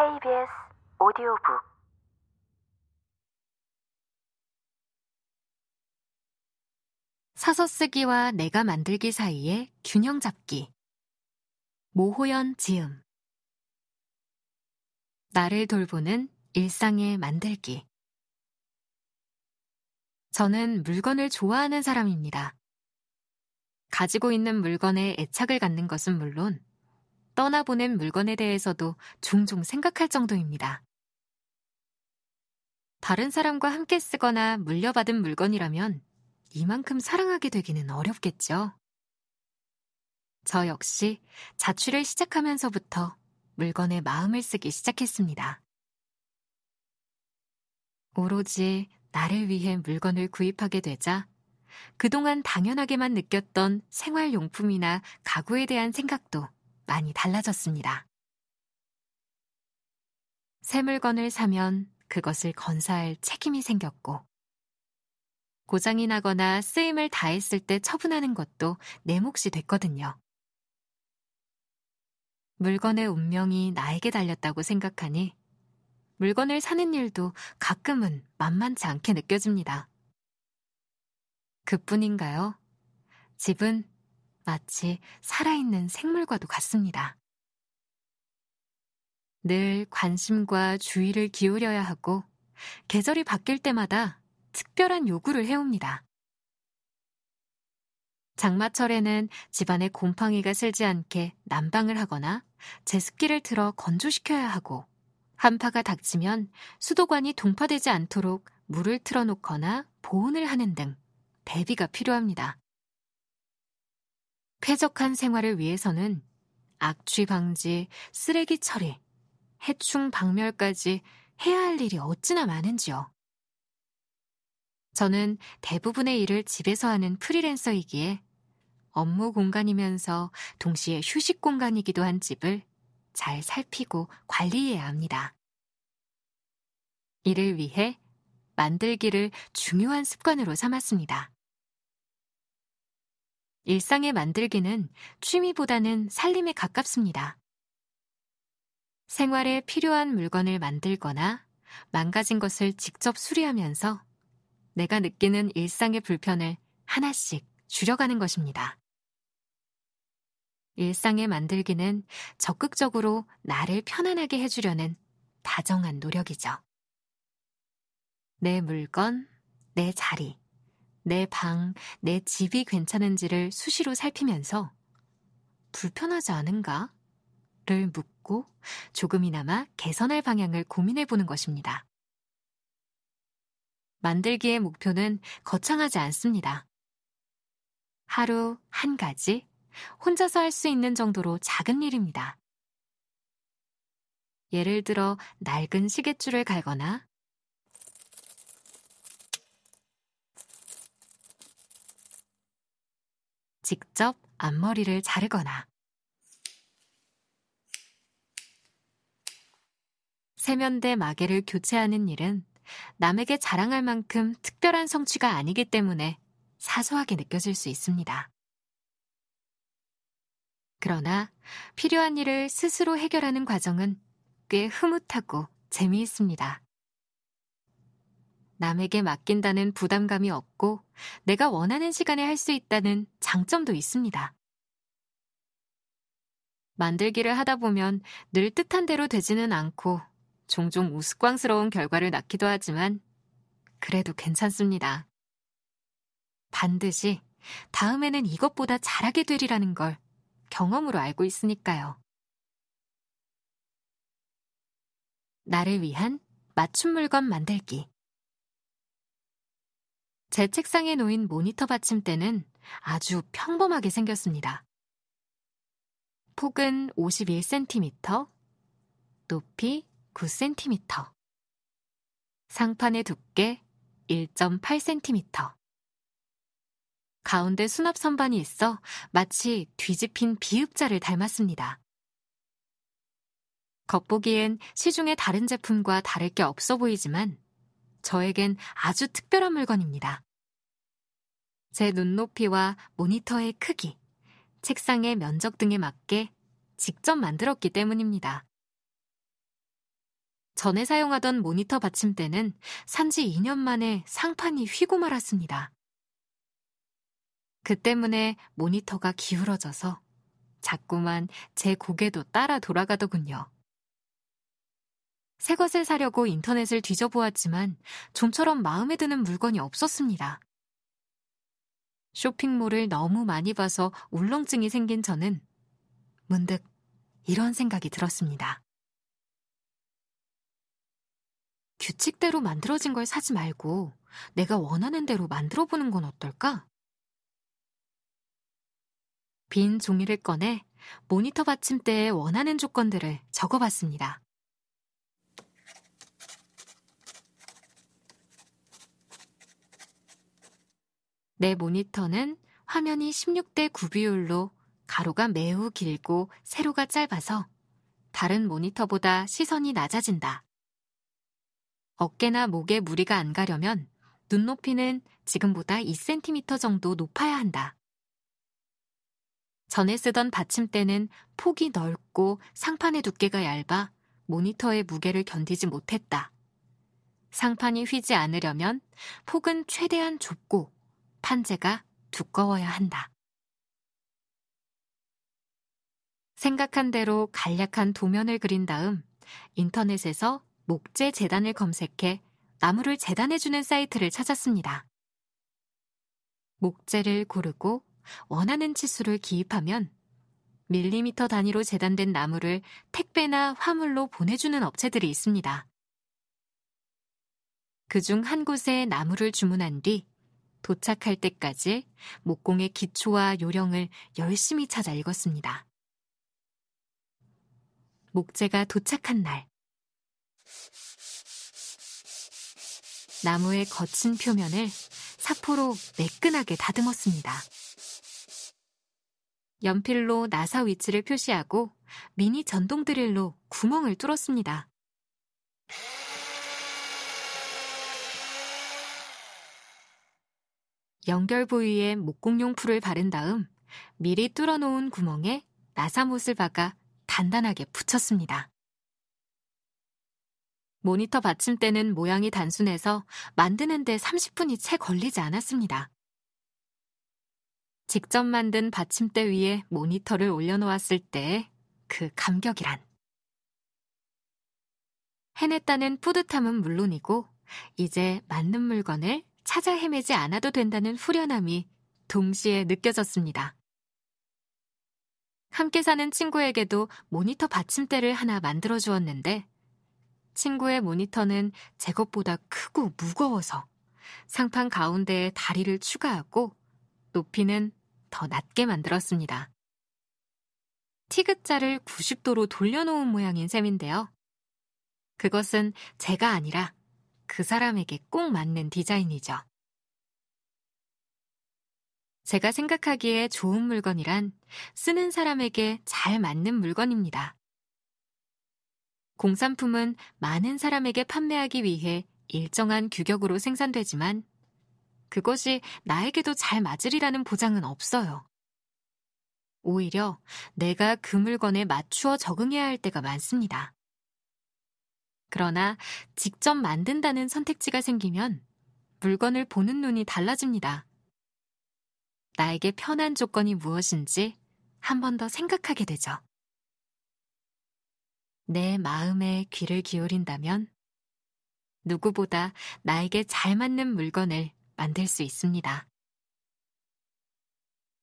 KBS 오디오북 사서 쓰기와 내가 만들기 사이의 균형 잡기. 모호연 지음. 나를 돌보는 일상의 만들기. 저는 물건을 좋아하는 사람입니다. 가지고 있는 물건에 애착을 갖는 것은 물론 떠나보낸 물건에 대해서도 종종 생각할 정도입니다. 다른 사람과 함께 쓰거나 물려받은 물건이라면 이만큼 사랑하게 되기는 어렵겠죠. 저 역시 자취를 시작하면서부터 물건에 마음을 쓰기 시작했습니다. 오로지 나를 위해 물건을 구입하게 되자 그동안 당연하게만 느꼈던 생활용품이나 가구에 대한 생각도 많이 달라졌습니다. 새 물건을 사면 그것을 건사할 책임이 생겼고, 고장이 나거나 쓰임을 다했을 때 처분하는 것도 내 몫이 됐거든요. 물건의 운명이 나에게 달렸다고 생각하니 물건을 사는 일도 가끔은 만만치 않게 느껴집니다. 그뿐인가요? 집은 마치 살아있는 생물과도 같습니다. 늘 관심과 주의를 기울여야 하고 계절이 바뀔 때마다 특별한 요구를 해옵니다. 장마철에는 집안에 곰팡이가 슬지 않게 난방을 하거나 제습기를 틀어 건조시켜야 하고 한파가 닥치면 수도관이 동파되지 않도록 물을 틀어놓거나 보온을 하는 등 대비가 필요합니다. 쾌적한 생활을 위해서는 악취 방지, 쓰레기 처리, 해충 박멸까지 해야 할 일이 어찌나 많은지요. 저는 대부분의 일을 집에서 하는 프리랜서이기에 업무 공간이면서 동시에 휴식 공간이기도 한 집을 잘 살피고 관리해야 합니다. 이를 위해 만들기를 중요한 습관으로 삼았습니다. 일상의 만들기는 취미보다는 살림에 가깝습니다. 생활에 필요한 물건을 만들거나 망가진 것을 직접 수리하면서 내가 느끼는 일상의 불편을 하나씩 줄여가는 것입니다. 일상의 만들기는 적극적으로 나를 편안하게 해주려는 다정한 노력이죠. 내 물건, 내 자리, 내 방, 내 집이 괜찮은지를 수시로 살피면서 불편하지 않은가? 를 묻고 조금이나마 개선할 방향을 고민해 보는 것입니다. 만들기의 목표는 거창하지 않습니다. 하루 한 가지, 혼자서 할 수 있는 정도로 작은 일입니다. 예를 들어 낡은 시계줄을 갈거나 직접 앞머리를 자르거나 세면대 마개를 교체하는 일은 남에게 자랑할 만큼 특별한 성취가 아니기 때문에 사소하게 느껴질 수 있습니다. 그러나 필요한 일을 스스로 해결하는 과정은 꽤 흐뭇하고 재미있습니다. 남에게 맡긴다는 부담감이 없고 내가 원하는 시간에 할 수 있다는 장점도 있습니다. 만들기를 하다 보면 늘 뜻한 대로 되지는 않고 종종 우스꽝스러운 결과를 낳기도 하지만 그래도 괜찮습니다. 반드시 다음에는 이것보다 잘하게 되리라는 걸 경험으로 알고 있으니까요. 나를 위한 맞춤 물건 만들기. 제 책상에 놓인 모니터 받침대는 아주 평범하게 생겼습니다. 폭은 51cm, 높이 9cm, 상판의 두께 1.8cm. 가운데 수납 선반이 있어 마치 뒤집힌 비읍자를 닮았습니다. 겉보기엔 시중의 다른 제품과 다를 게 없어 보이지만 저에겐 아주 특별한 물건입니다. 제 눈높이와 모니터의 크기, 책상의 면적 등에 맞게 직접 만들었기 때문입니다. 전에 사용하던 모니터 받침대는 산지 2년 만에 상판이 휘고 말았습니다. 그 때문에 모니터가 기울어져서 자꾸만 제 고개도 따라 돌아가더군요. 새 것을 사려고 인터넷을 뒤져보았지만 좀처럼 마음에 드는 물건이 없었습니다. 쇼핑몰을 너무 많이 봐서 울렁증이 생긴 저는 문득 이런 생각이 들었습니다. 규칙대로 만들어진 걸 사지 말고 내가 원하는 대로 만들어 보는 건 어떨까? 빈 종이를 꺼내 모니터 받침대에 원하는 조건들을 적어봤습니다. 내 모니터는 화면이 16대 9 비율로 가로가 매우 길고 세로가 짧아서 다른 모니터보다 시선이 낮아진다. 어깨나 목에 무리가 안 가려면 눈높이는 지금보다 2cm 정도 높아야 한다. 전에 쓰던 받침대는 폭이 넓고 상판의 두께가 얇아 모니터의 무게를 견디지 못했다. 상판이 휘지 않으려면 폭은 최대한 좁고 판재가 두꺼워야 한다. 생각한 대로 간략한 도면을 그린 다음 인터넷에서 목재 재단을 검색해 나무를 재단해주는 사이트를 찾았습니다. 목재를 고르고 원하는 치수를 기입하면 밀리미터 단위로 재단된 나무를 택배나 화물로 보내주는 업체들이 있습니다. 그중 한 곳에 나무를 주문한 뒤 도착할 때까지 목공의 기초와 요령을 열심히 찾아 읽었습니다. 목재가 도착한 날, 나무의 거친 표면을 사포로 매끈하게 다듬었습니다. 연필로 나사 위치를 표시하고 미니 전동 드릴로 구멍을 뚫었습니다. 연결 부위에 목공용 풀을 바른 다음 미리 뚫어놓은 구멍에 나사못을 박아 단단하게 붙였습니다. 모니터 받침대는 모양이 단순해서 만드는데 30분이 채 걸리지 않았습니다. 직접 만든 받침대 위에 모니터를 올려놓았을 때 그 감격이란. 해냈다는 뿌듯함은 물론이고, 이제 맞는 물건을 찾아 헤매지 않아도 된다는 후련함이 동시에 느껴졌습니다. 함께 사는 친구에게도 모니터 받침대를 하나 만들어 주었는데, 친구의 모니터는 제 것보다 크고 무거워서 상판 가운데에 다리를 추가하고 높이는 더 낮게 만들었습니다. 티그자를 90도로 돌려놓은 모양인 셈인데요. 그것은 제가 아니라 그 사람에게 꼭 맞는 디자인이죠. 제가 생각하기에 좋은 물건이란 쓰는 사람에게 잘 맞는 물건입니다. 공산품은 많은 사람에게 판매하기 위해 일정한 규격으로 생산되지만 그것이 나에게도 잘 맞으리라는 보장은 없어요. 오히려 내가 그 물건에 맞추어 적응해야 할 때가 많습니다. 그러나 직접 만든다는 선택지가 생기면 물건을 보는 눈이 달라집니다. 나에게 편한 조건이 무엇인지 한 번 더 생각하게 되죠. 내 마음에 귀를 기울인다면 누구보다 나에게 잘 맞는 물건을 만들 수 있습니다.